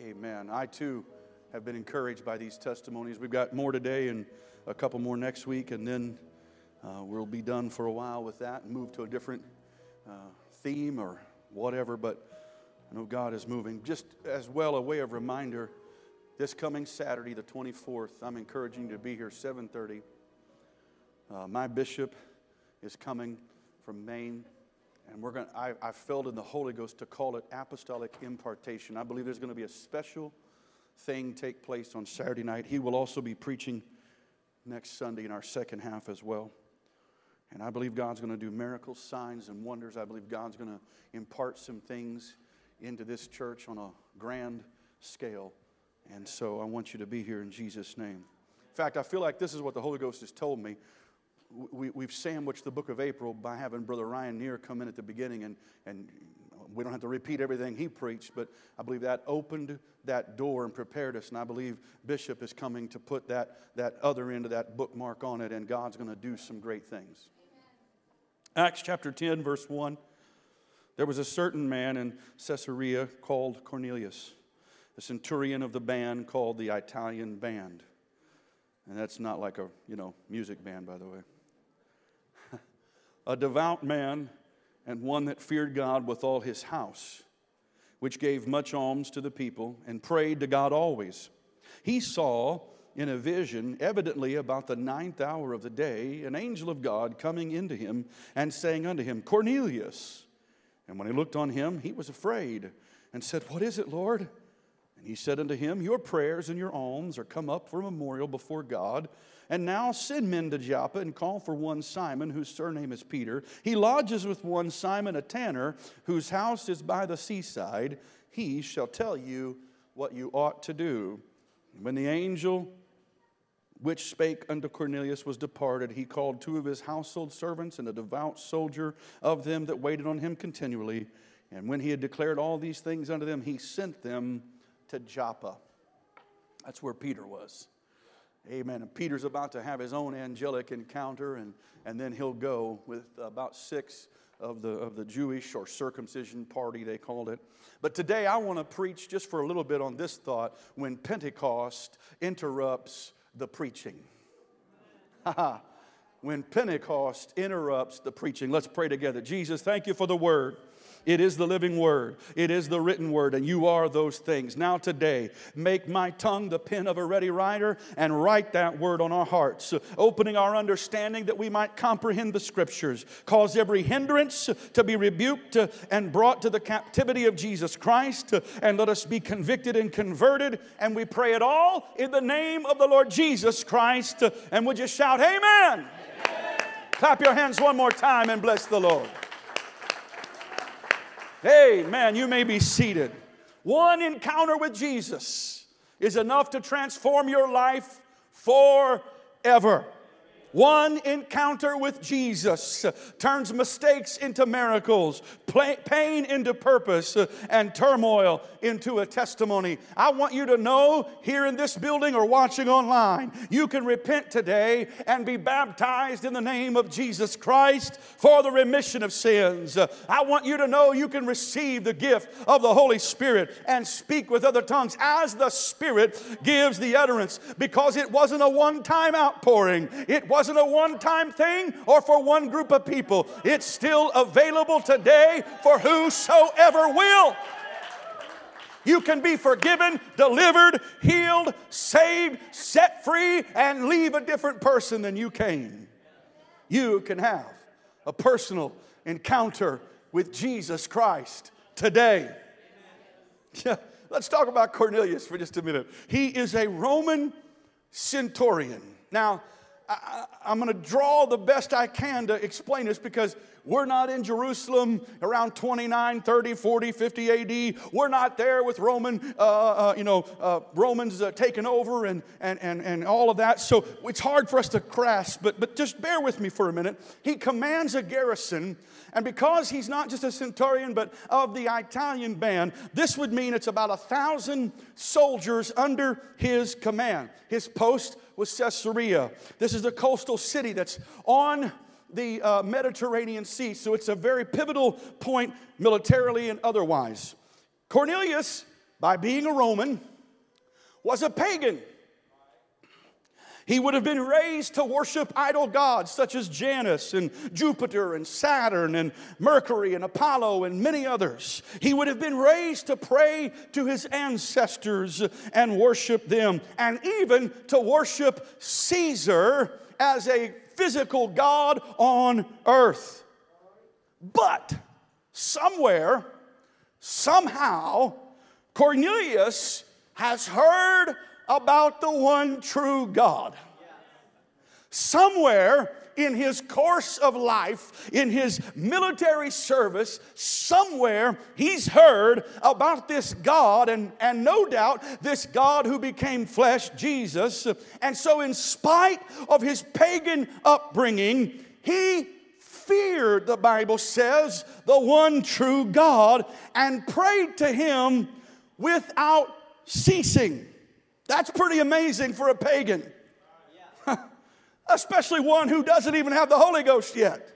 Amen. I too have been encouraged by these testimonies. We've got more today and a couple more next week, and then uh, we'll be done for a while with that and move to a different uh, theme or whatever. But I know God is moving. Just as well, a way of reminder this coming Saturday, the 24th, I'm encouraging you to be here 7:30. Uh, my bishop is coming from Maine, and we're going. I, I felt in the Holy Ghost to call it apostolic impartation. I believe there's going to be a special thing take place on Saturday night. He will also be preaching next Sunday in our second half as well. And I believe God's going to do miracles, signs, and wonders. I believe God's going to impart some things into this church on a grand scale. And so I want you to be here in Jesus' name. In fact, I feel like this is what the Holy Ghost has told me we, we've sandwiched the book of April by having Brother Ryan Neer come in at the beginning, and, and we don't have to repeat everything he preached, but I believe that opened that door and prepared us. And I believe Bishop is coming to put that, that other end of that bookmark on it, and God's going to do some great things. Acts chapter 10, verse 1. There was a certain man in Caesarea called Cornelius, a centurion of the band called the Italian Band. And that's not like a, you know, music band, by the way a devout man and one that feared God with all his house, which gave much alms to the people and prayed to God always. He saw in a vision, evidently about the ninth hour of the day, an angel of God coming into him and saying unto him, Cornelius. And when he looked on him, he was afraid and said, What is it, Lord? And he said unto him, Your prayers and your alms are come up for a memorial before God. And now send men to Joppa and call for one Simon, whose surname is Peter. He lodges with one Simon, a tanner, whose house is by the seaside. He shall tell you what you ought to do. When the angel which spake unto Cornelius was departed, he called two of his household servants and a devout soldier of them that waited on him continually. And when he had declared all these things unto them, he sent them to Joppa. That's where Peter was. Amen. And Peter's about to have his own angelic encounter, and, and then he'll go with about six of the, of the Jewish or circumcision party, they called it. But today I want to preach just for a little bit on this thought when Pentecost interrupts the preaching. when Pentecost interrupts the preaching. Let's pray together. Jesus, thank you for the word. It is the living word, it is the written word, and you are those things. Now, today, make my tongue the pen of a ready writer and write that word on our hearts, opening our understanding that we might comprehend the scriptures. Cause every hindrance to be rebuked and brought to the captivity of Jesus Christ, and let us be convicted and converted. And we pray it all in the name of the Lord Jesus Christ. And would you shout, Amen? Amen. Clap your hands one more time and bless the Lord. Hey, man, you may be seated. One encounter with Jesus is enough to transform your life forever. One encounter with Jesus turns mistakes into miracles, pain into purpose, and turmoil into a testimony. I want you to know here in this building or watching online, you can repent today and be baptized in the name of Jesus Christ for the remission of sins. I want you to know you can receive the gift of the Holy Spirit and speak with other tongues as the Spirit gives the utterance because it wasn't a one time outpouring. It was wasn't a one time thing or for one group of people. It's still available today for whosoever will. You can be forgiven, delivered, healed, saved, set free, and leave a different person than you came. You can have a personal encounter with Jesus Christ today. Yeah, let's talk about Cornelius for just a minute. He is a Roman centurion. Now, I, am going to draw the best I can to explain this because we're not in Jerusalem around 29, 30, 40, 50 AD. We're not there with Roman, uh, uh, you know, uh, Romans uh, taking over and, and, and, and all of that. So it's hard for us to grasp, but, but just bear with me for a minute. He commands a garrison, and because he's not just a centurion, but of the Italian band, this would mean it's about a thousand soldiers under his command. His post was Caesarea. This is a coastal city that's on the uh, Mediterranean Sea, so it's a very pivotal point militarily and otherwise. Cornelius, by being a Roman, was a pagan. He would have been raised to worship idol gods such as Janus and Jupiter and Saturn and Mercury and Apollo and many others. He would have been raised to pray to his ancestors and worship them, and even to worship Caesar as a physical God on earth. But somewhere, somehow, Cornelius has heard about the one true God. Somewhere in his course of life, in his military service, somewhere he's heard about this God, and, and no doubt this God who became flesh, Jesus. And so, in spite of his pagan upbringing, he feared, the Bible says, the one true God and prayed to him without ceasing. That's pretty amazing for a pagan, especially one who doesn't even have the Holy Ghost yet.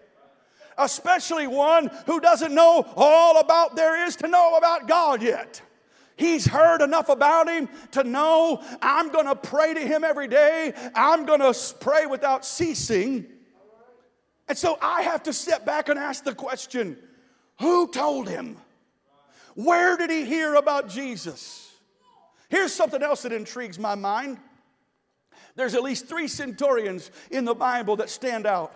Especially one who doesn't know all about there is to know about God yet. He's heard enough about him to know I'm going to pray to him every day. I'm going to pray without ceasing. And so I have to step back and ask the question who told him? Where did he hear about Jesus? Here's something else that intrigues my mind. There's at least three centurions in the Bible that stand out.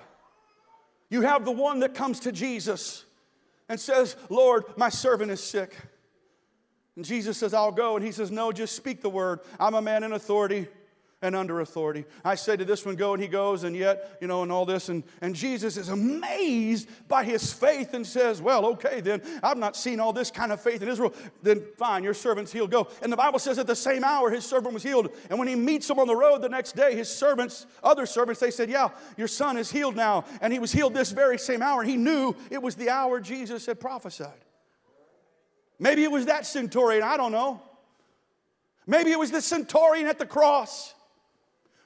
You have the one that comes to Jesus and says, Lord, my servant is sick. And Jesus says, I'll go. And he says, No, just speak the word. I'm a man in authority and under authority. I say to this one, go, and he goes, and yet, you know, and all this. And, and Jesus is amazed by his faith and says, Well, okay, then, I've not seen all this kind of faith in Israel. Then fine, your servant's healed, go. And the Bible says at the same hour, his servant was healed. And when he meets him on the road the next day, his servants, other servants, they said, Yeah, your son is healed now. And he was healed this very same hour. And he knew it was the hour Jesus had prophesied. Maybe it was that centurion, I don't know. Maybe it was the centurion at the cross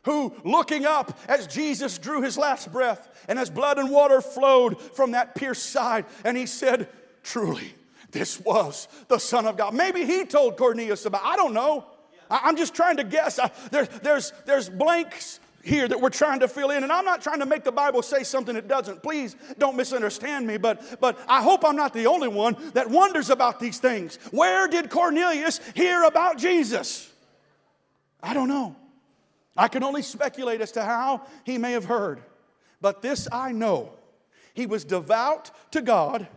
who, looking up as Jesus drew his last breath and as blood and water flowed from that pierced side, and he said, Truly, this was the Son of God. Maybe he told Cornelius about, I don't know. I'm just trying to guess. There's, there's, there's blanks here that we're trying to fill in. And I'm not trying to make the Bible say something it doesn't. Please don't misunderstand me, but, but I hope I'm not the only one that wonders about these things. Where did Cornelius hear about Jesus? I don't know. I can only speculate as to how he may have heard. But this I know he was devout to God,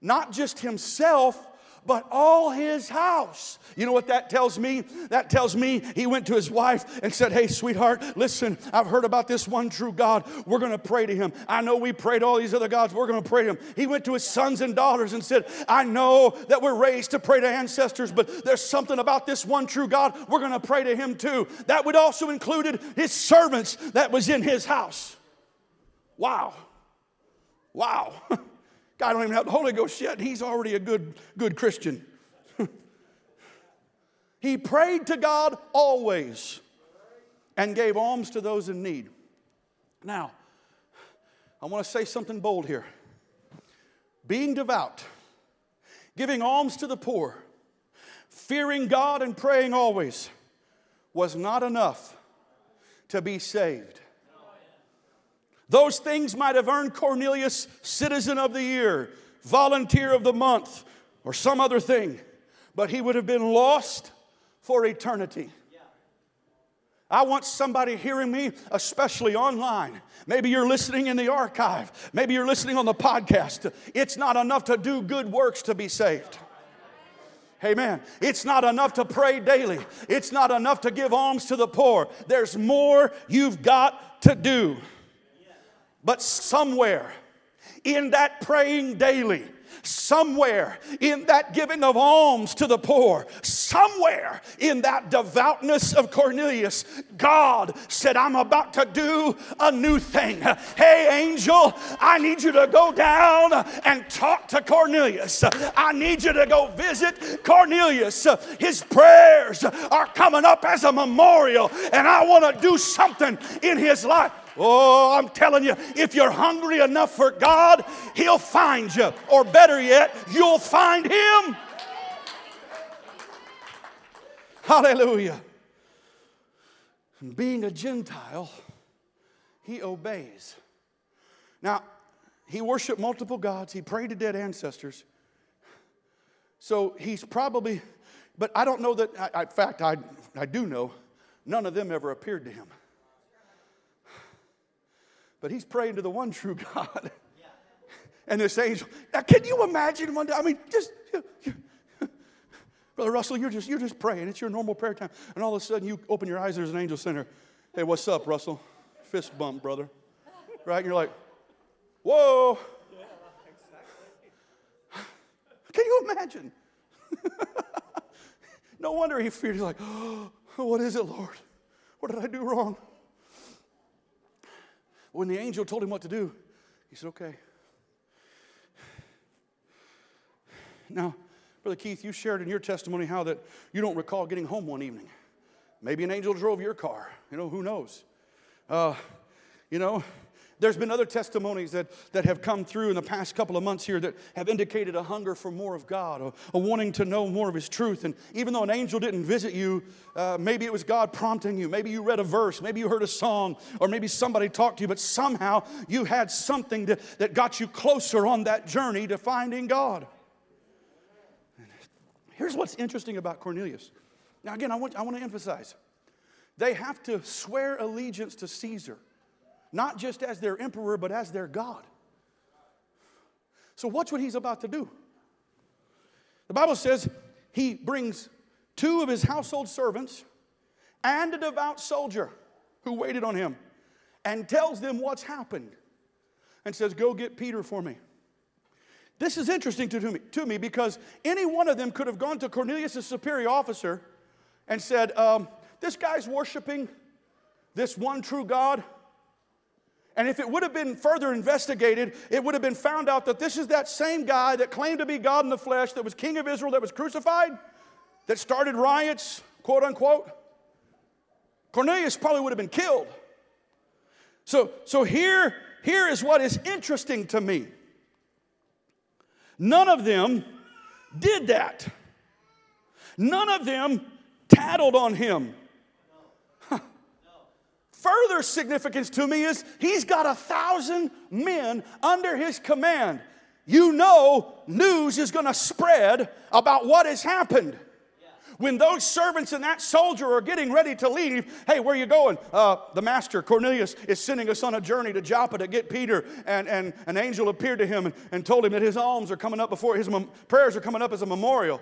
not just himself, but all his house. You know what that tells me? That tells me he went to his wife and said, Hey, sweetheart, listen, I've heard about this one true God. We're going to pray to him. I know we prayed all these other gods. We're going to pray to him. He went to his sons and daughters and said, I know that we're raised to pray to ancestors, but there's something about this one true God. We're going to pray to him too. That would also included his servants that was in his house. Wow. Wow. I don't even have the Holy Ghost yet. He's already a good, good Christian. he prayed to God always and gave alms to those in need. Now, I want to say something bold here. Being devout, giving alms to the poor, fearing God and praying always was not enough to be saved. Those things might have earned Cornelius Citizen of the Year, Volunteer of the Month, or some other thing, but he would have been lost for eternity. I want somebody hearing me, especially online. Maybe you're listening in the archive. Maybe you're listening on the podcast. It's not enough to do good works to be saved. Amen. It's not enough to pray daily. It's not enough to give alms to the poor. There's more you've got to do. But somewhere in that praying daily, somewhere in that giving of alms to the poor, somewhere in that devoutness of Cornelius, God said, I'm about to do a new thing. Hey, angel, I need you to go down and talk to Cornelius. I need you to go visit Cornelius. His prayers are coming up as a memorial, and I want to do something in his life. Oh, I'm telling you, if you're hungry enough for God, He'll find you. Or better yet, you'll find Him. Hallelujah. Being a Gentile, he obeys. Now, he worshiped multiple gods, he prayed to dead ancestors. So he's probably, but I don't know that, I, in fact, I, I do know, none of them ever appeared to him. But he's praying to the one true God. And this angel, now can you imagine one day? I mean, just, you, you, Brother Russell, you're just, you're just praying. It's your normal prayer time. And all of a sudden you open your eyes, there's an angel center. Hey, what's up, Russell? Fist bump, brother. Right? And you're like, whoa. Can you imagine? no wonder he feared. He's like, oh, what is it, Lord? What did I do wrong? When the angel told him what to do, he said, okay. Now, Brother Keith, you shared in your testimony how that you don't recall getting home one evening. Maybe an angel drove your car. You know, who knows? Uh, you know, there's been other testimonies that, that have come through in the past couple of months here that have indicated a hunger for more of God, a, a wanting to know more of His truth. And even though an angel didn't visit you, uh, maybe it was God prompting you. Maybe you read a verse, maybe you heard a song, or maybe somebody talked to you, but somehow you had something to, that got you closer on that journey to finding God. Here's what's interesting about Cornelius. Now, again, I want, I want to emphasize they have to swear allegiance to Caesar not just as their emperor, but as their God. So, watch what he's about to do. The Bible says he brings two of his household servants and a devout soldier who waited on him and tells them what's happened and says, Go get Peter for me. This is interesting to me, to me because any one of them could have gone to Cornelius' superior officer and said, um, This guy's worshiping this one true God. And if it would have been further investigated, it would have been found out that this is that same guy that claimed to be God in the flesh, that was king of Israel, that was crucified, that started riots, quote unquote. Cornelius probably would have been killed. So, so here, here is what is interesting to me. None of them did that. None of them tattled on him further significance to me is he's got a thousand men under his command. You know, news is going to spread about what has happened. When those servants and that soldier are getting ready to leave, hey, where are you going? Uh, the master, Cornelius, is sending us on a journey to Joppa to get Peter. And, and an angel appeared to him and, and told him that his alms are coming up before his mem- prayers are coming up as a memorial.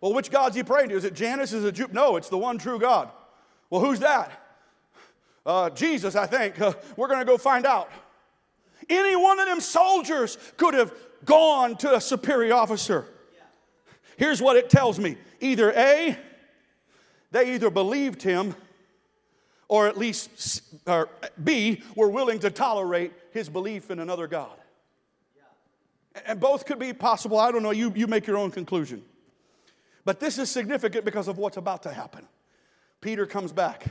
Well, which God's he praying to? Is it Janus? Is it Jup? No, it's the one true God. Well, who's that? Uh, Jesus, I think. Uh, we're going to go find out. Any one of them soldiers could have gone to a superior officer. Here's what it tells me either A, they either believed him, or at least or B, were willing to tolerate his belief in another God. And both could be possible. I don't know. You, you make your own conclusion. But this is significant because of what's about to happen. Peter comes back.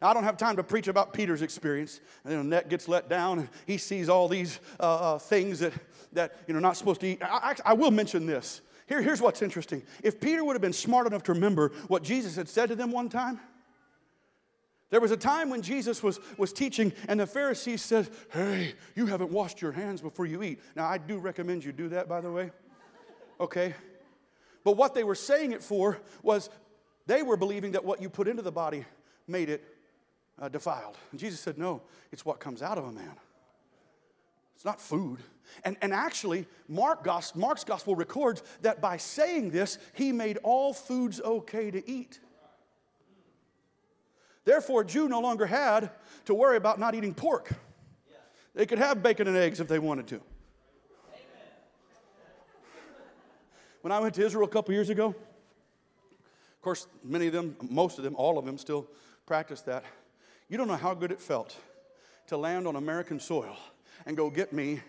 Now, I don't have time to preach about Peter's experience. And then net gets let down, and he sees all these uh, uh, things that, that you know, not supposed to eat. I, I, I will mention this. Here, here's what's interesting. If Peter would have been smart enough to remember what Jesus had said to them one time, there was a time when Jesus was, was teaching, and the Pharisees said, Hey, you haven't washed your hands before you eat. Now, I do recommend you do that, by the way. Okay? But what they were saying it for was they were believing that what you put into the body made it uh, defiled. And Jesus said, No, it's what comes out of a man. It's not food. And, and actually, Mark Mark's gospel records that by saying this, he made all foods okay to eat. Therefore, Jew no longer had to worry about not eating pork. They could have bacon and eggs if they wanted to. When I went to Israel a couple years ago, of course, many of them, most of them, all of them still practice that. You don't know how good it felt to land on American soil and go get me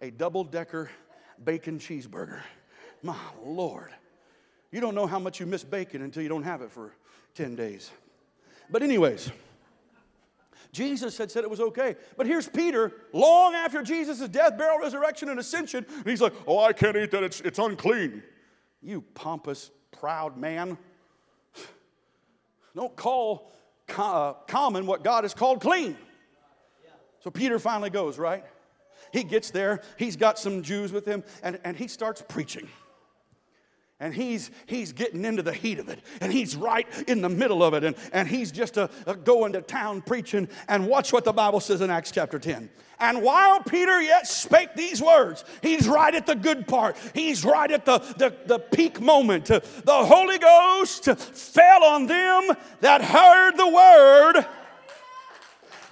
a double decker bacon cheeseburger. My Lord. You don't know how much you miss bacon until you don't have it for 10 days. But, anyways, Jesus had said it was okay. But here's Peter, long after Jesus' death, burial, resurrection, and ascension, and he's like, Oh, I can't eat that, it's, it's unclean. You pompous, proud man. Don't call co- uh, common what God has called clean. So Peter finally goes, right? He gets there, he's got some Jews with him, and, and he starts preaching and he's he's getting into the heat of it. And he's right in the middle of it. And, and he's just a, a going to town preaching. And watch what the bible says in acts chapter 10 and while peter yet spake these words he's right at the good part. He's right at the, the, the peak moment. The holy ghost fell on them that heard the word.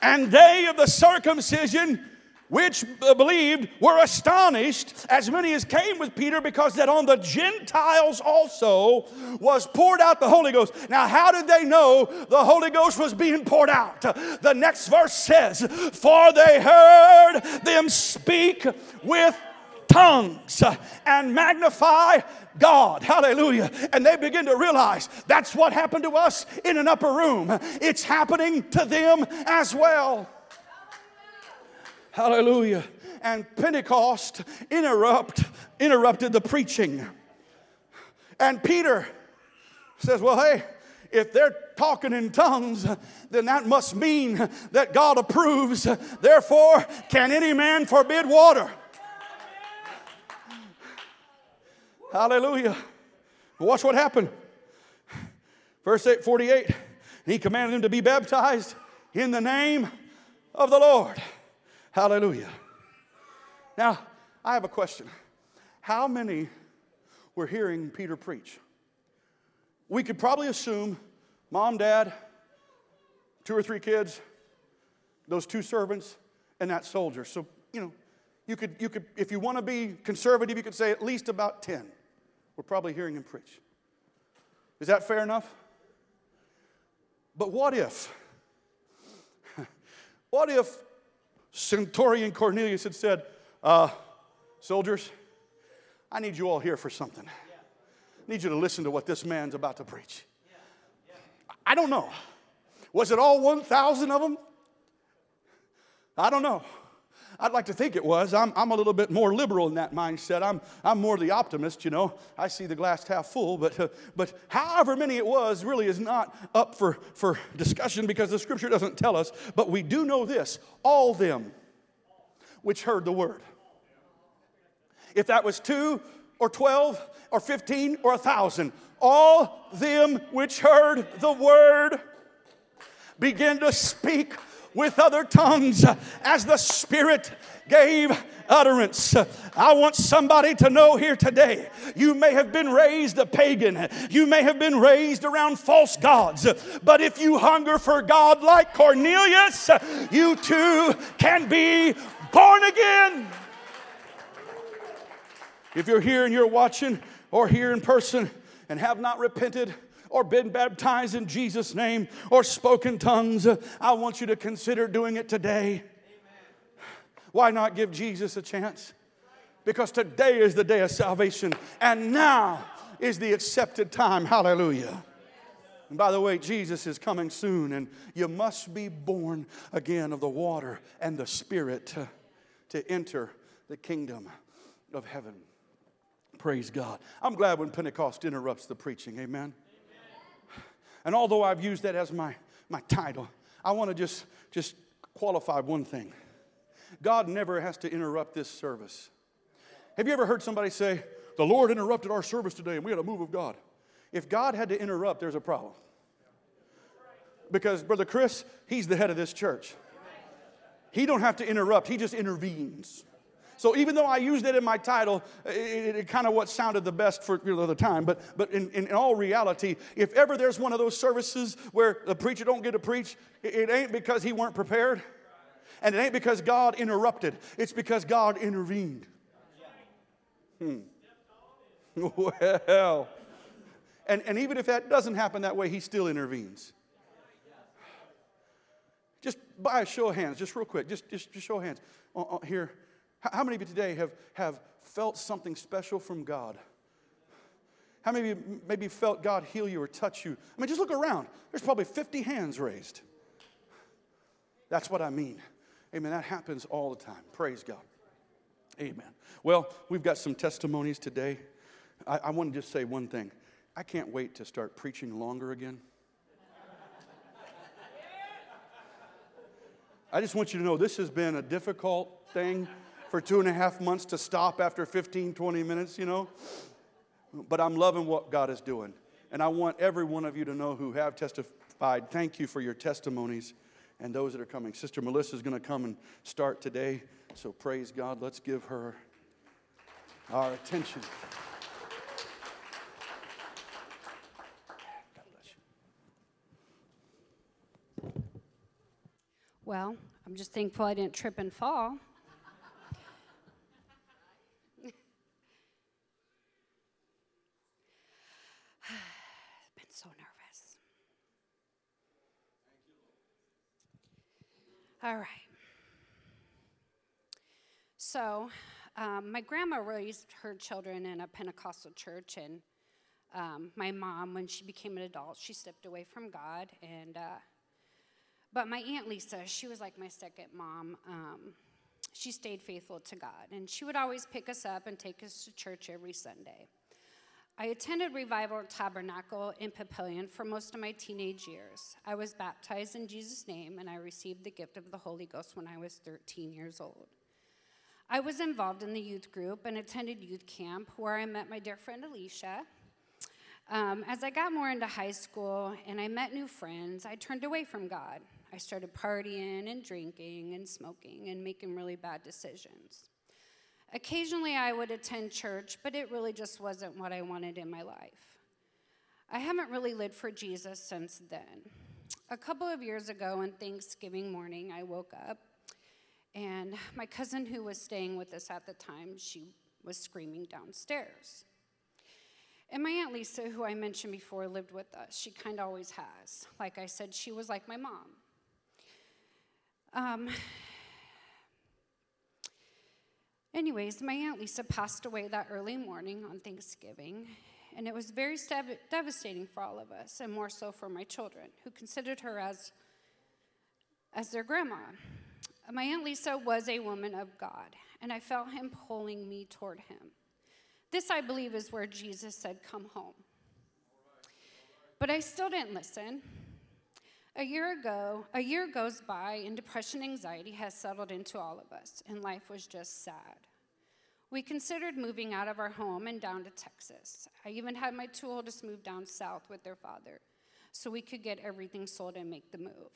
And they of the circumcision which uh, believed were astonished, as many as came with Peter, because that on the Gentiles also was poured out the Holy Ghost. Now, how did they know the Holy Ghost was being poured out? The next verse says, For they heard them speak with tongues and magnify God. Hallelujah. And they begin to realize that's what happened to us in an upper room. It's happening to them as well. Hallelujah. And Pentecost interrupt, interrupted the preaching. And Peter says, Well, hey, if they're talking in tongues, then that must mean that God approves. Therefore, can any man forbid water? Hallelujah. Watch what happened. Verse 8, 48. He commanded them to be baptized in the name of the Lord. Hallelujah. Now, I have a question. How many were hearing Peter preach? We could probably assume mom, dad, two or three kids, those two servants, and that soldier. So, you know, you could, you could if you want to be conservative, you could say at least about 10 were probably hearing him preach. Is that fair enough? But what if? What if Centurion Cornelius had said, uh, Soldiers, I need you all here for something. I need you to listen to what this man's about to preach. I don't know. Was it all 1,000 of them? I don't know. I'd like to think it was. I'm, I'm a little bit more liberal in that mindset. I'm, I'm more the optimist, you know. I see the glass half full, but, uh, but however many it was really is not up for, for discussion because the scripture doesn't tell us. But we do know this all them which heard the word. If that was two or 12 or 15 or a thousand, all them which heard the word began to speak with other tongues as the Spirit gave utterance. I want somebody to know here today you may have been raised a pagan, you may have been raised around false gods, but if you hunger for God like Cornelius, you too can be born again. If you're here and you're watching or here in person and have not repented, or been baptized in Jesus' name or spoken tongues, I want you to consider doing it today. Why not give Jesus a chance? Because today is the day of salvation, and now is the accepted time. Hallelujah. And by the way, Jesus is coming soon, and you must be born again of the water and the Spirit to, to enter the kingdom of heaven. Praise God. I'm glad when Pentecost interrupts the preaching. Amen. And although I've used that as my, my title, I want to just, just qualify one thing God never has to interrupt this service. Have you ever heard somebody say, The Lord interrupted our service today and we had a move of God? If God had to interrupt, there's a problem. Because Brother Chris, he's the head of this church. He don't have to interrupt, he just intervenes. So even though I used it in my title, it, it kind of what sounded the best for you know, the time. But, but in, in all reality, if ever there's one of those services where the preacher don't get to preach, it, it ain't because he weren't prepared. And it ain't because God interrupted. It's because God intervened. Hmm. Well, and, and even if that doesn't happen that way, he still intervenes. Just by a show of hands, just real quick, just, just, just show of hands. Uh, uh, here, how many of you today have, have felt something special from God? How many of you maybe felt God heal you or touch you? I mean, just look around. There's probably 50 hands raised. That's what I mean. Amen. That happens all the time. Praise God. Amen. Well, we've got some testimonies today. I, I want to just say one thing. I can't wait to start preaching longer again. I just want you to know this has been a difficult thing for two and a half months to stop after 15, 20 minutes, you know. But I'm loving what God is doing. And I want every one of you to know who have testified, thank you for your testimonies and those that are coming. Sister Melissa is going to come and start today. So praise God. Let's give her our attention. Well, I'm just thankful I didn't trip and fall. been so nervous. All right. So, um, my grandma raised her children in a Pentecostal church, and um, my mom, when she became an adult, she stepped away from God and. Uh, but my Aunt Lisa, she was like my second mom. Um, she stayed faithful to God, and she would always pick us up and take us to church every Sunday. I attended Revival Tabernacle in Papillion for most of my teenage years. I was baptized in Jesus' name, and I received the gift of the Holy Ghost when I was 13 years old. I was involved in the youth group and attended youth camp where I met my dear friend Alicia. Um, as I got more into high school and I met new friends, I turned away from God. I started partying and drinking and smoking and making really bad decisions. Occasionally, I would attend church, but it really just wasn't what I wanted in my life. I haven't really lived for Jesus since then. A couple of years ago on Thanksgiving morning, I woke up and my cousin who was staying with us at the time, she was screaming downstairs. And my Aunt Lisa, who I mentioned before, lived with us. She kind of always has. Like I said, she was like my mom. Um, anyways, my Aunt Lisa passed away that early morning on Thanksgiving, and it was very devastating for all of us, and more so for my children, who considered her as, as their grandma. My Aunt Lisa was a woman of God, and I felt him pulling me toward him. This, I believe, is where Jesus said, Come home. But I still didn't listen. A year ago, a year goes by and depression anxiety has settled into all of us, and life was just sad. We considered moving out of our home and down to Texas. I even had my two oldest move down south with their father so we could get everything sold and make the move.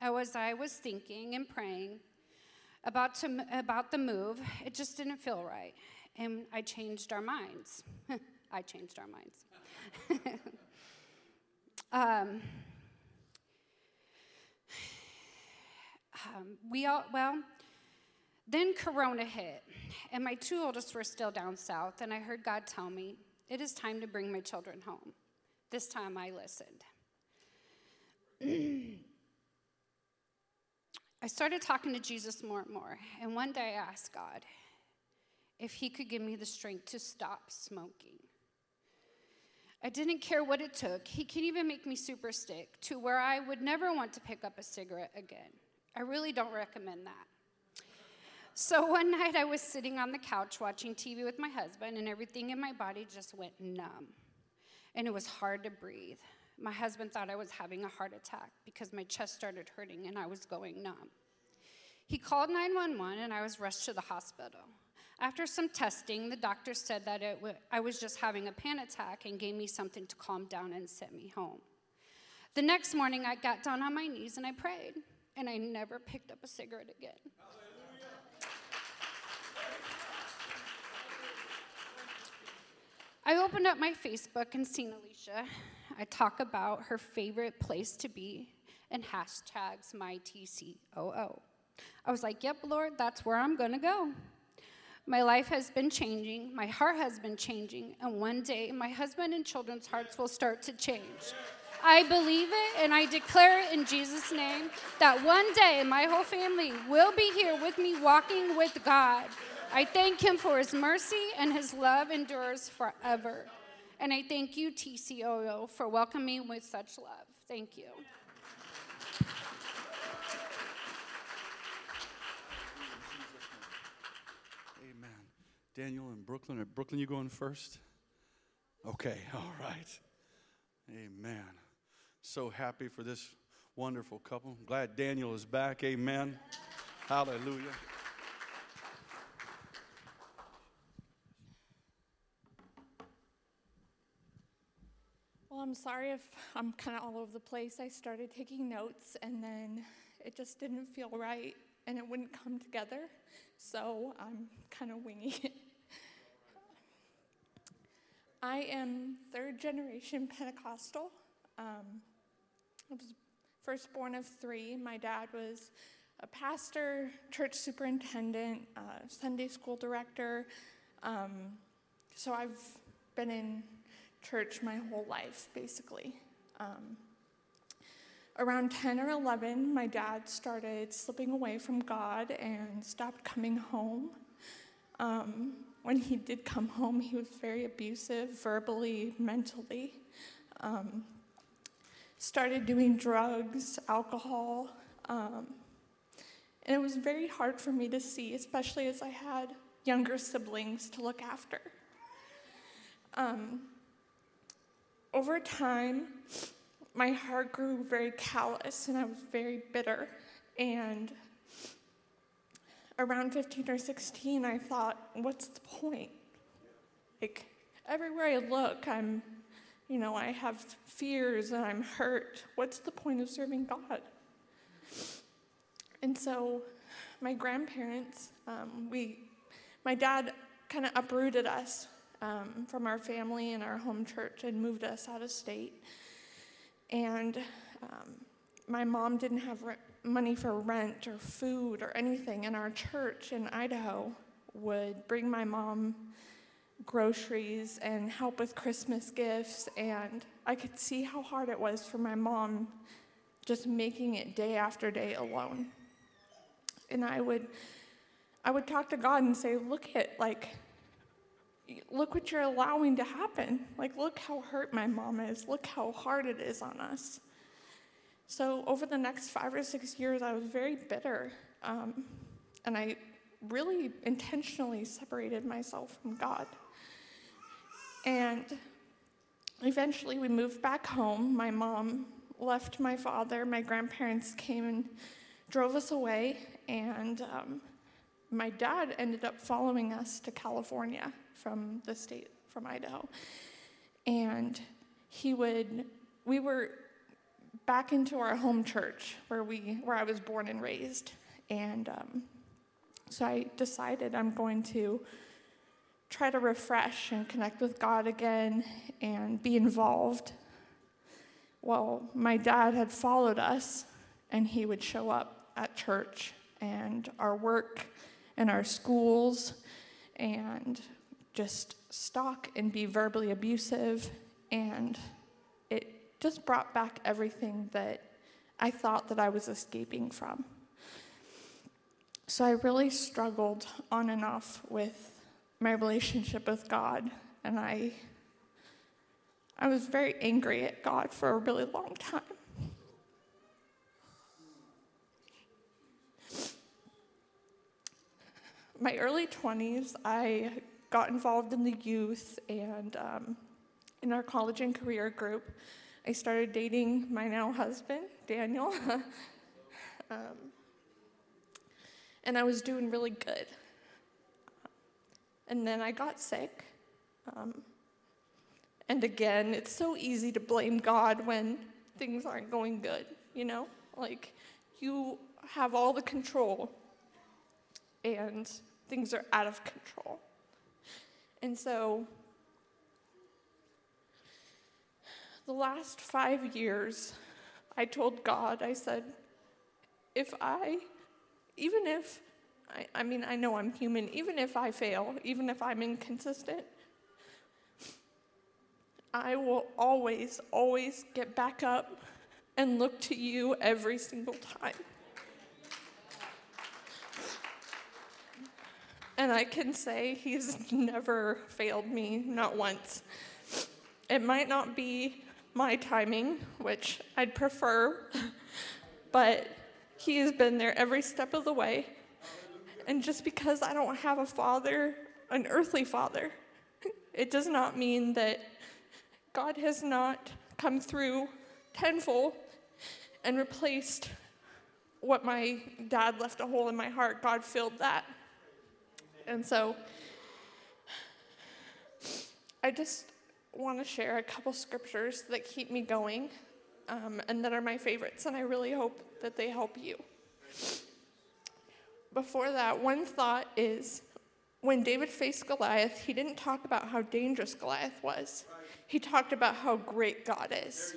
As I was thinking and praying about, to, about the move, it just didn't feel right. And I changed our minds. I changed our minds. um, um, we all, well, then Corona hit, and my two oldest were still down south, and I heard God tell me, It is time to bring my children home. This time I listened. I started talking to Jesus more and more, and one day I asked God if He could give me the strength to stop smoking. I didn't care what it took. He can even make me super stick to where I would never want to pick up a cigarette again. I really don't recommend that. So one night I was sitting on the couch watching TV with my husband, and everything in my body just went numb. And it was hard to breathe. My husband thought I was having a heart attack because my chest started hurting and I was going numb. He called 911 and I was rushed to the hospital. After some testing, the doctor said that w- I was just having a panic attack and gave me something to calm down and sent me home. The next morning, I got down on my knees and I prayed and I never picked up a cigarette again. I opened up my Facebook and seen Alicia. I talk about her favorite place to be and hashtags my TCOO. I was like, yep, Lord, that's where I'm gonna go. My life has been changing, my heart has been changing, and one day my husband and children's hearts will start to change. I believe it and I declare it in Jesus' name that one day my whole family will be here with me walking with God. I thank Him for His mercy and His love endures forever. And I thank you, TCOO, for welcoming me with such love. Thank you. Amen. Daniel and Brooklyn. Are Brooklyn, you going first? Okay, all right. Amen so happy for this Wonderful couple. Glad Daniel is back. Amen. Hallelujah. Well, I'm sorry if I'm kind of all over the place. I started taking notes and then it just didn't feel right and it wouldn't come together. So I'm kind of winging it. I am third generation Pentecostal. Um, I was firstborn of three. My dad was a pastor, church superintendent, uh, Sunday school director. Um, so I've been in church my whole life, basically. Um, around 10 or 11, my dad started slipping away from God and stopped coming home. Um, when he did come home, he was very abusive, verbally, mentally. Um, started doing drugs, alcohol. Um, and it was very hard for me to see, especially as I had younger siblings to look after. Um, over time, my heart grew very callous and I was very bitter. And around 15 or 16, I thought, what's the point? Like, everywhere I look, I'm, you know, I have fears and I'm hurt. What's the point of serving God? And so, my grandparents, um, we, my dad kind of uprooted us um, from our family and our home church and moved us out of state. And um, my mom didn't have re- money for rent or food or anything, and our church in Idaho would bring my mom groceries and help with Christmas gifts. And I could see how hard it was for my mom just making it day after day alone. And I would, I would talk to God and say, Look at, like, look what you're allowing to happen. Like, look how hurt my mom is. Look how hard it is on us. So, over the next five or six years, I was very bitter. Um, and I really intentionally separated myself from God. And eventually, we moved back home. My mom left my father. My grandparents came and drove us away. And um, my dad ended up following us to California from the state, from Idaho. And he would, we were back into our home church where, we, where I was born and raised. And um, so I decided I'm going to try to refresh and connect with God again and be involved. Well, my dad had followed us, and he would show up at church and our work and our schools and just stalk and be verbally abusive. And it just brought back everything that I thought that I was escaping from. So I really struggled on and off with my relationship with God, and I I was very angry at God for a really long time. My early 20s, I got involved in the youth and um, in our college and career group. I started dating my now husband, Daniel. um, and I was doing really good. And then I got sick. Um, and again, it's so easy to blame God when things aren't going good, you know? Like, you have all the control, and things are out of control. And so, the last five years, I told God, I said, if I, even if, I, I mean, I know I'm human, even if I fail, even if I'm inconsistent, I will always, always get back up and look to you every single time. And I can say he's never failed me, not once. It might not be my timing, which I'd prefer, but he has been there every step of the way. And just because I don't have a father, an earthly father, it does not mean that God has not come through tenfold and replaced what my dad left a hole in my heart. God filled that. And so I just want to share a couple scriptures that keep me going um, and that are my favorites, and I really hope that they help you. Before that, one thought is when David faced Goliath, he didn't talk about how dangerous Goliath was, he talked about how great God is.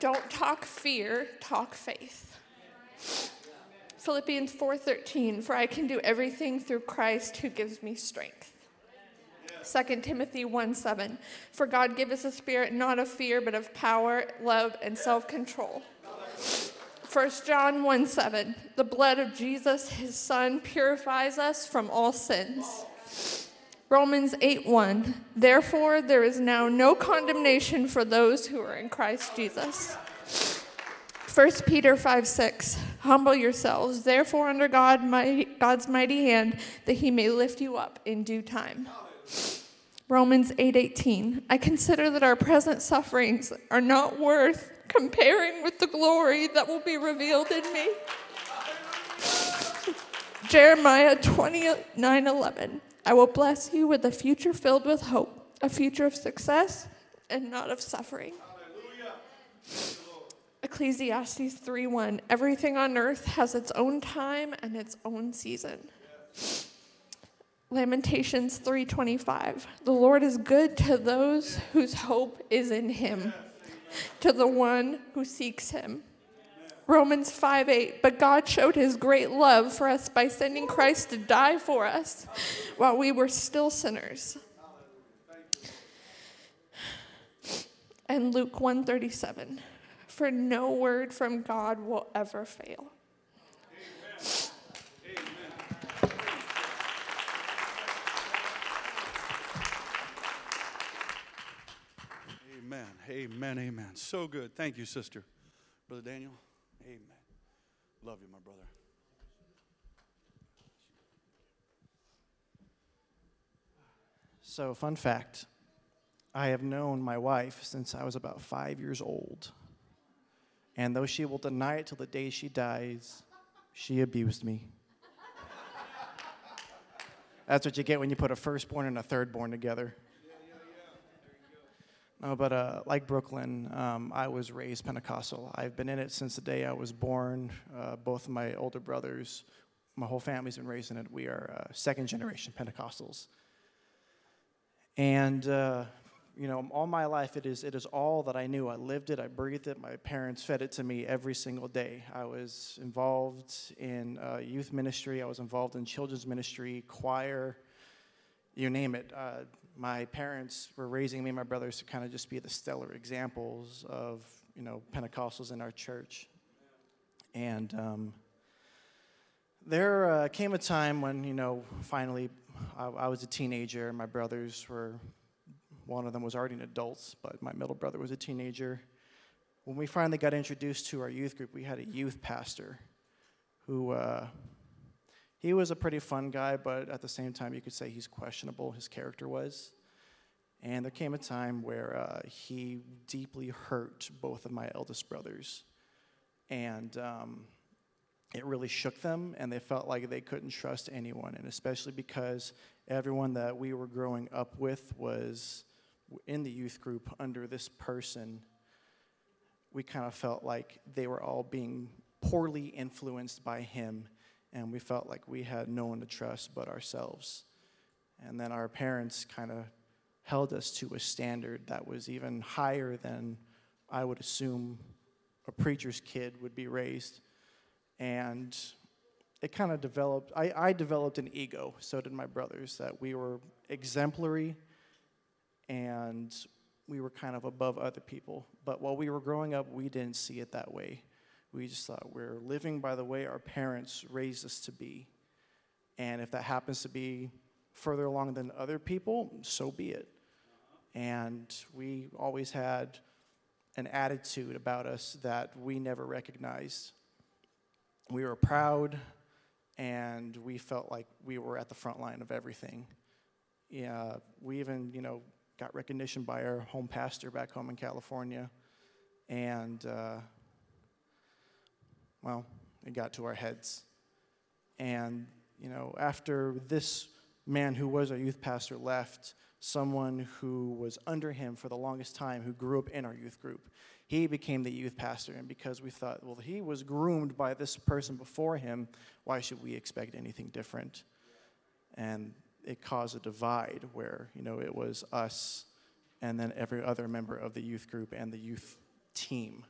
Don't talk fear, talk faith. Philippians 4:13 For I can do everything through Christ who gives me strength. 2 Timothy 1 7. For God gave us a spirit not of fear, but of power, love, and self control. 1 John 1 7. The blood of Jesus, his son, purifies us from all sins. Romans 8 1. Therefore, there is now no condemnation for those who are in Christ Jesus. 1 Peter 5 6. Humble yourselves, therefore, under God, my, God's mighty hand, that he may lift you up in due time. Romans 8:18 I consider that our present sufferings are not worth comparing with the glory that will be revealed in me. Jeremiah 29:11 I will bless you with a future filled with hope, a future of success and not of suffering. Hallelujah. Ecclesiastes 3 1. Everything on earth has its own time and its own season. Lamentations 3:25 The Lord is good to those whose hope is in him to the one who seeks him. Romans 5 8, but God showed his great love for us by sending Christ to die for us while we were still sinners. And Luke 137, for no word from God will ever fail. Amen. Amen. So good. Thank you, sister. Brother Daniel. Amen. Love you, my brother. So, fun fact I have known my wife since I was about five years old. And though she will deny it till the day she dies, she abused me. That's what you get when you put a firstborn and a thirdborn together. No, but uh, like Brooklyn, um, I was raised Pentecostal. I've been in it since the day I was born. Uh, both my older brothers, my whole family's been raised in it. We are uh, second generation Pentecostals. And, uh, you know, all my life, it is, it is all that I knew. I lived it, I breathed it. My parents fed it to me every single day. I was involved in uh, youth ministry, I was involved in children's ministry, choir, you name it. My parents were raising me and my brothers to kind of just be the stellar examples of, you know, Pentecostals in our church. And um, there uh, came a time when, you know, finally I, I was a teenager my brothers were, one of them was already an adult, but my middle brother was a teenager. When we finally got introduced to our youth group, we had a youth pastor who, uh, he was a pretty fun guy, but at the same time, you could say he's questionable, his character was. And there came a time where uh, he deeply hurt both of my eldest brothers. And um, it really shook them, and they felt like they couldn't trust anyone. And especially because everyone that we were growing up with was in the youth group under this person, we kind of felt like they were all being poorly influenced by him and we felt like we had no one to trust but ourselves. And then our parents kind of held us to a standard that was even higher than I would assume a preacher's kid would be raised. And it kind of developed, I, I developed an ego, so did my brothers, that we were exemplary and we were kind of above other people. But while we were growing up, we didn't see it that way. We just thought we're living by the way our parents raised us to be. And if that happens to be further along than other people, so be it. And we always had an attitude about us that we never recognized. We were proud and we felt like we were at the front line of everything. Yeah, we even, you know, got recognition by our home pastor back home in California And, uh, well, it got to our heads. And, you know, after this man who was our youth pastor left, someone who was under him for the longest time, who grew up in our youth group, he became the youth pastor. And because we thought, well, he was groomed by this person before him, why should we expect anything different? And it caused a divide where, you know, it was us and then every other member of the youth group and the youth team.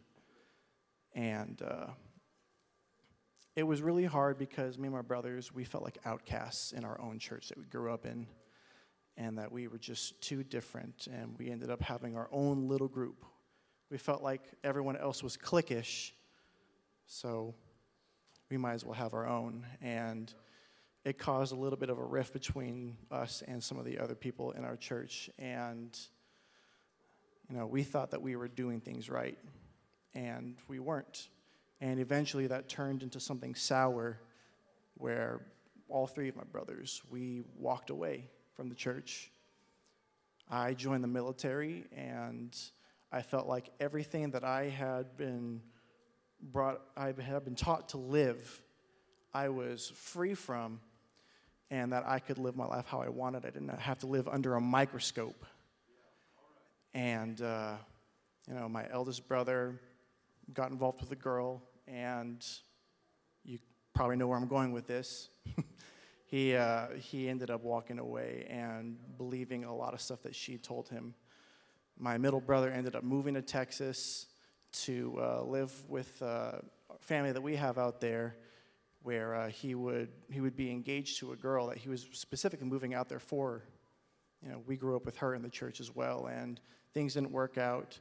And uh, it was really hard because me and my brothers, we felt like outcasts in our own church that we grew up in, and that we were just too different, and we ended up having our own little group. We felt like everyone else was cliquish, so we might as well have our own. And it caused a little bit of a rift between us and some of the other people in our church. And, you know, we thought that we were doing things right, and we weren't. And eventually that turned into something sour where all three of my brothers, we walked away from the church. I joined the military and I felt like everything that I had been brought, I had been taught to live, I was free from, and that I could live my life how I wanted. I didn't have to live under a microscope. And, uh, you know, my eldest brother got involved with a girl and you probably know where I'm going with this. he, uh, he ended up walking away and believing a lot of stuff that she told him. My middle brother ended up moving to Texas to uh, live with uh, a family that we have out there where uh, he, would, he would be engaged to a girl that he was specifically moving out there for. You know, we grew up with her in the church as well, and things didn't work out.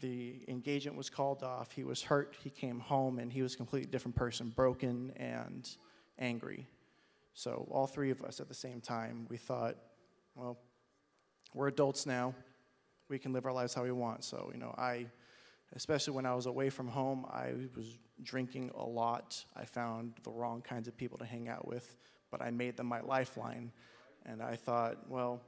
The engagement was called off. He was hurt. He came home and he was a completely different person, broken and angry. So, all three of us at the same time, we thought, well, we're adults now. We can live our lives how we want. So, you know, I, especially when I was away from home, I was drinking a lot. I found the wrong kinds of people to hang out with, but I made them my lifeline. And I thought, well,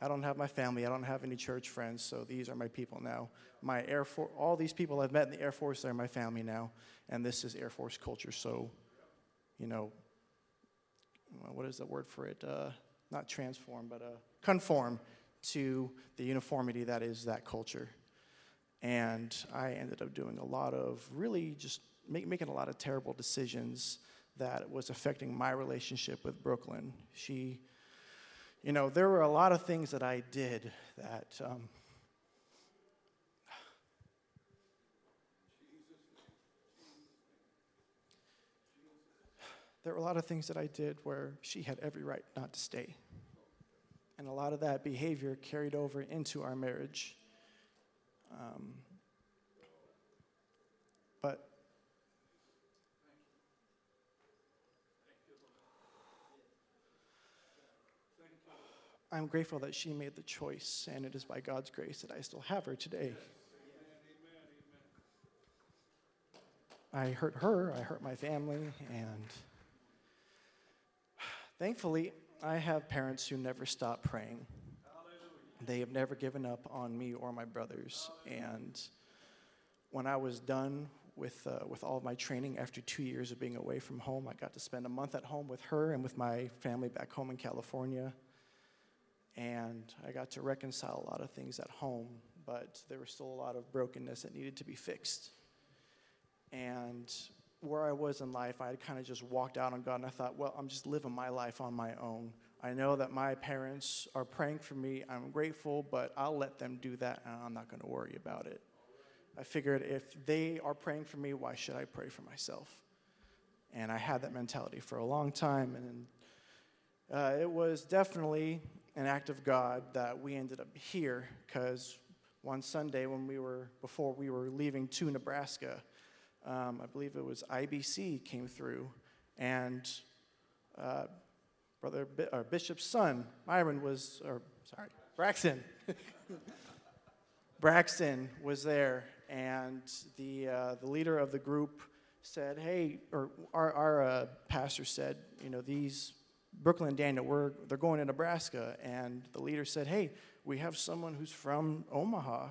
I don't have my family. I don't have any church friends, so these are my people now. My Air Force, all these people I've met in the Air Force, they're my family now, and this is Air Force culture. So, you know, what is the word for it? Uh, not transform, but uh, conform to the uniformity that is that culture. And I ended up doing a lot of really just make, making a lot of terrible decisions that was affecting my relationship with Brooklyn. She you know, there were a lot of things that I did that. Um, there were a lot of things that I did where she had every right not to stay. And a lot of that behavior carried over into our marriage. Um, but I'm grateful that she made the choice, and it is by God's grace that I still have her today. I hurt her, I hurt my family, and thankfully, I have parents who never stop praying. They have never given up on me or my brothers. And when I was done with, uh, with all of my training after two years of being away from home, I got to spend a month at home with her and with my family back home in California and I got to reconcile a lot of things at home, but there was still a lot of brokenness that needed to be fixed. And where I was in life, I had kind of just walked out on God, and I thought, well, I'm just living my life on my own. I know that my parents are praying for me. I'm grateful, but I'll let them do that, and I'm not going to worry about it. I figured if they are praying for me, why should I pray for myself? And I had that mentality for a long time, and uh, it was definitely an act of God that we ended up here because one Sunday when we were, before we were leaving to Nebraska, um, I believe it was IBC came through and uh, Brother or Bishop's son, Myron, was, or sorry, Braxton. Braxton was there, and the, uh, the leader of the group said, Hey, or our, our uh, pastor said, You know, these Brooklyn Daniel, we're, they're going to Nebraska. And the leader said, Hey, we have someone who's from Omaha.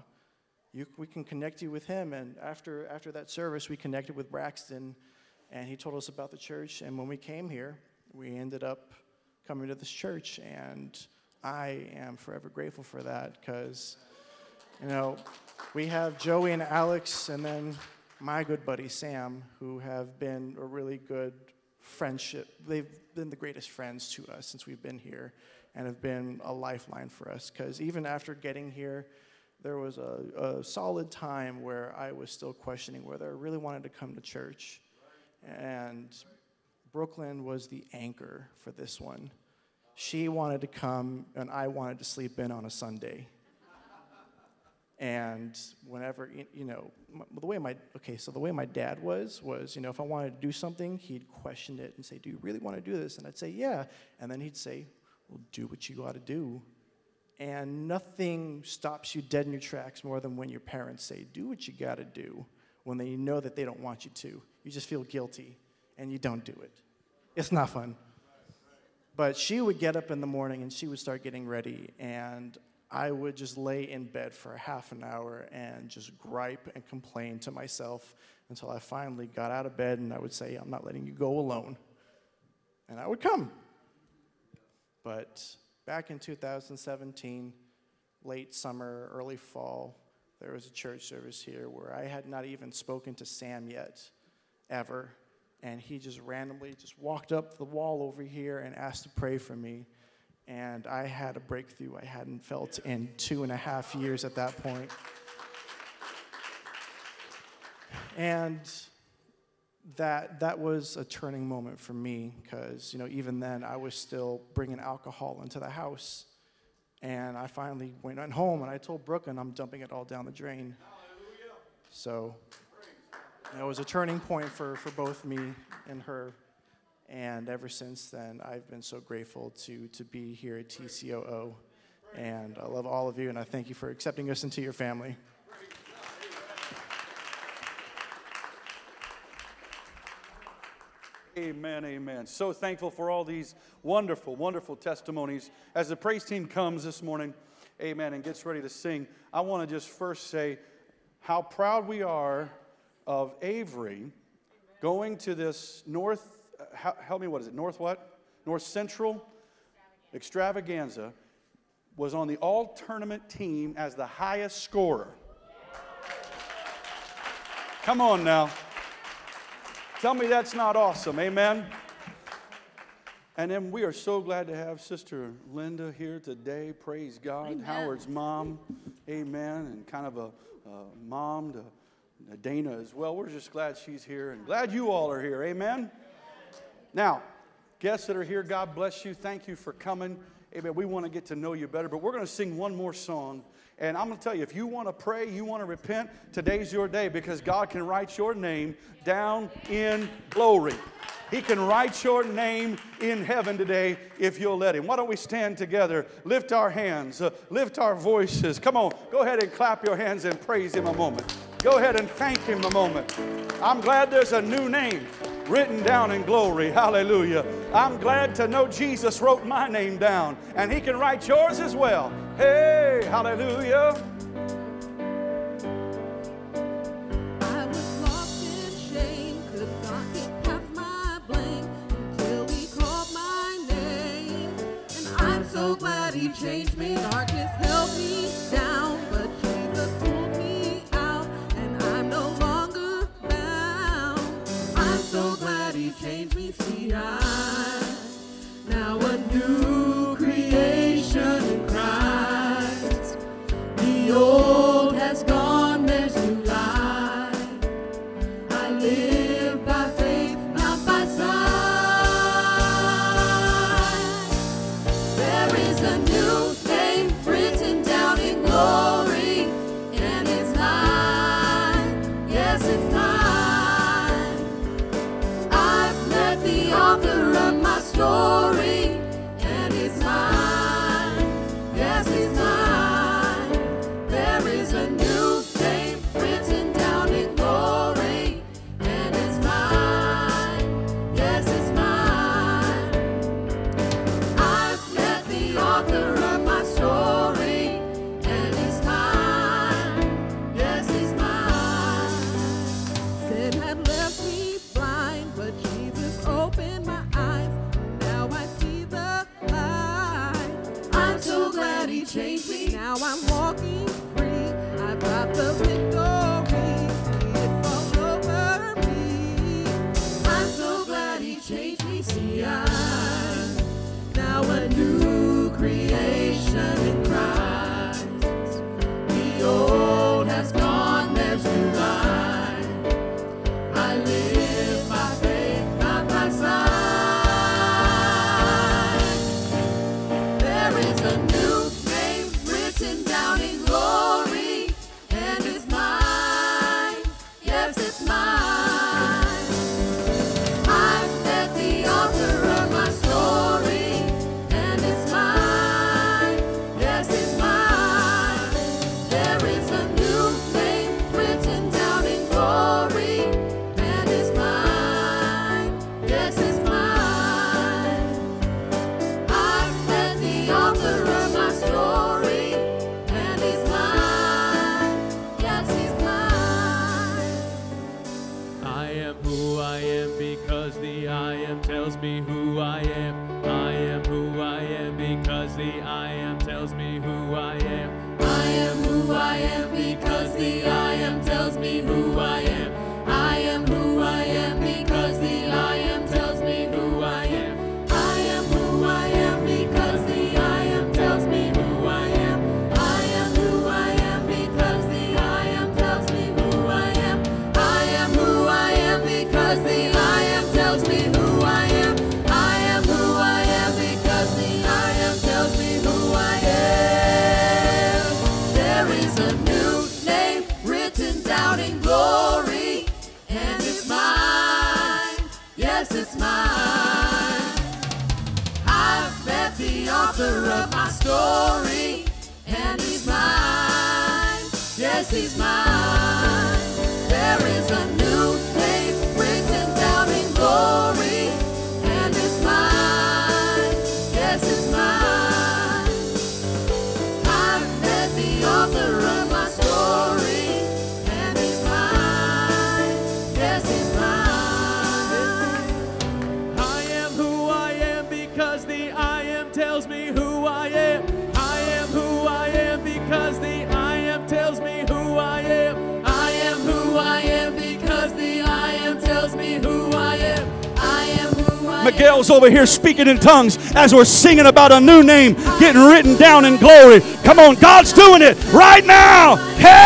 you, we can connect you with him. And after, after that service, we connected with Braxton, and he told us about the church. And when we came here, we ended up coming to this church, and I am forever grateful for that because, you know, we have Joey and Alex, and then my good buddy Sam, who have been a really good friendship. They've been the greatest friends to us since we've been here and have been a lifeline for us. Because even after getting here, there was a, a, solid time where I was still questioning whether I really wanted to come to church. And Brooklyn was the anchor for this one. She wanted to come, and I wanted to sleep in on a Sunday. And whenever, you know, the way my, okay, so the way my dad was, was, you know, if I wanted to do something, he'd question it and say, Do you really want to do this? And I'd say, Yeah. And then he'd say, Well, do what you got to do. And nothing stops you dead in your tracks more than when your parents say, Do what you got to do, when they know that they don't want you to. You just feel guilty and you don't do it. It's not fun. But she would get up in the morning and she would start getting ready, and I would just lay in bed for half an hour and just gripe and complain to myself until I finally got out of bed and I would say, I'm not letting you go alone. And I would come. But back in 2017, late summer, early fall, there was a church service here where I had not even spoken to Sam yet, ever. And he just randomly just walked up the wall over here and asked to pray for me and I had a breakthrough I hadn't felt in two and a half years at that point. And that that was a turning moment for me because you know even then I was still bringing alcohol into the house, and I finally went home and I told Brooklyn I'm dumping it all down the drain. Hallelujah. So it was a turning point for, for both me and her. And ever since then, I've been so grateful to, to be here at TCOO. And I love all of you, and I thank you for accepting us into your family. Amen, amen. So thankful for all these wonderful, wonderful testimonies. As the praise team comes this morning, amen, and gets ready to sing, I want to just first say how proud we are of Avery going to this North Uh, help me, what is it? North what? North Central Extravaganza was on the all tournament team as the highest scorer. Come on now. Tell me that's not awesome. Amen. And then we are so glad to have Sister Linda here today. Praise God. Amen. Howard's mom. Amen. And kind of a, a mom to Dana as well. We're just glad she's here and glad you all are here. Amen. Now, guests that are here, God bless you. Thank you for coming. Amen. We want to get to know you better, but we're going to sing one more song. And I'm going to tell you, if you want to pray, you want to repent, today's your day because God can write your name down in glory. He can write your name in heaven today if you'll let Him. Why don't we stand together, lift our hands, uh, lift our voices? Come on, go ahead and clap your hands and praise Him a moment. Go ahead and thank Him a moment. I'm glad there's a new name written down in glory. Hallelujah. I'm glad to know Jesus wrote my name down and he can write yours as well. Hey, hallelujah. so glad he changed me. Darkness held me down, glad he the I am tells me who I am. I am who I am. author of my story, and he's mine. Yes, he's mine. Miguel's over here speaking in tongues as we're singing about a new name getting written down in glory. Come on, God's doing it right now. Hey!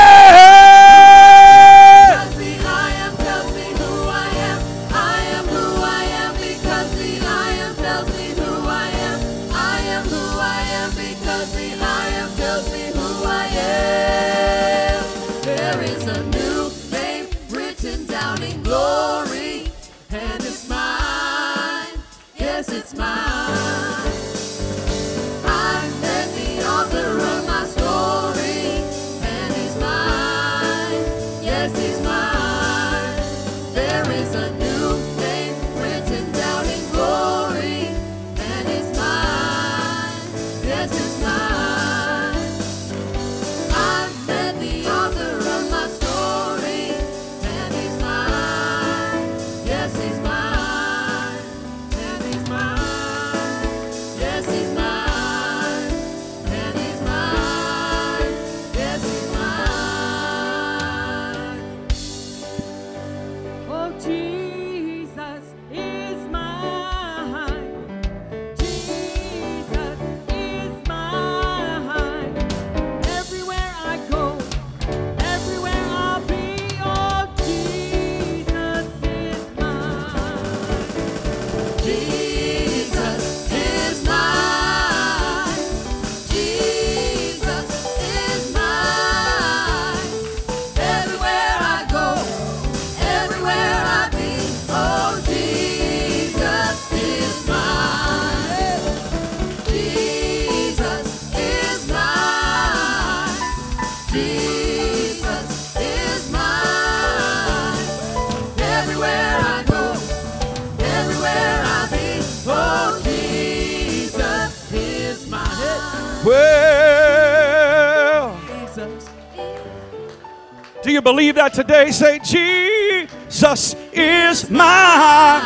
you believe that today? Say, Jesus is mine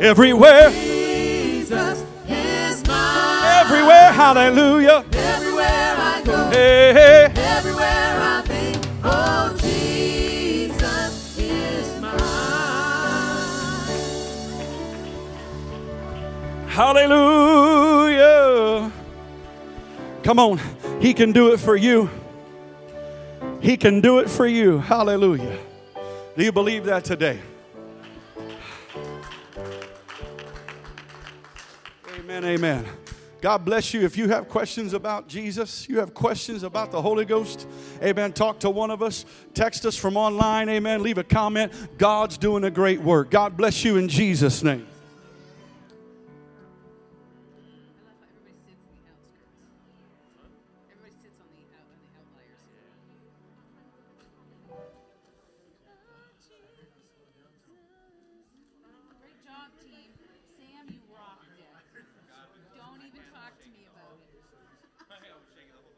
everywhere. Jesus is mine everywhere. Hallelujah. Everywhere I go. Hey, hey. Everywhere I think. Oh, Jesus is mine. Hallelujah. Come on, He can do it for you. He can do it for you. Hallelujah. Do you believe that today? Amen. Amen. God bless you. If you have questions about Jesus, you have questions about the Holy Ghost, amen. Talk to one of us. Text us from online, amen. Leave a comment. God's doing a great work. God bless you in Jesus' name.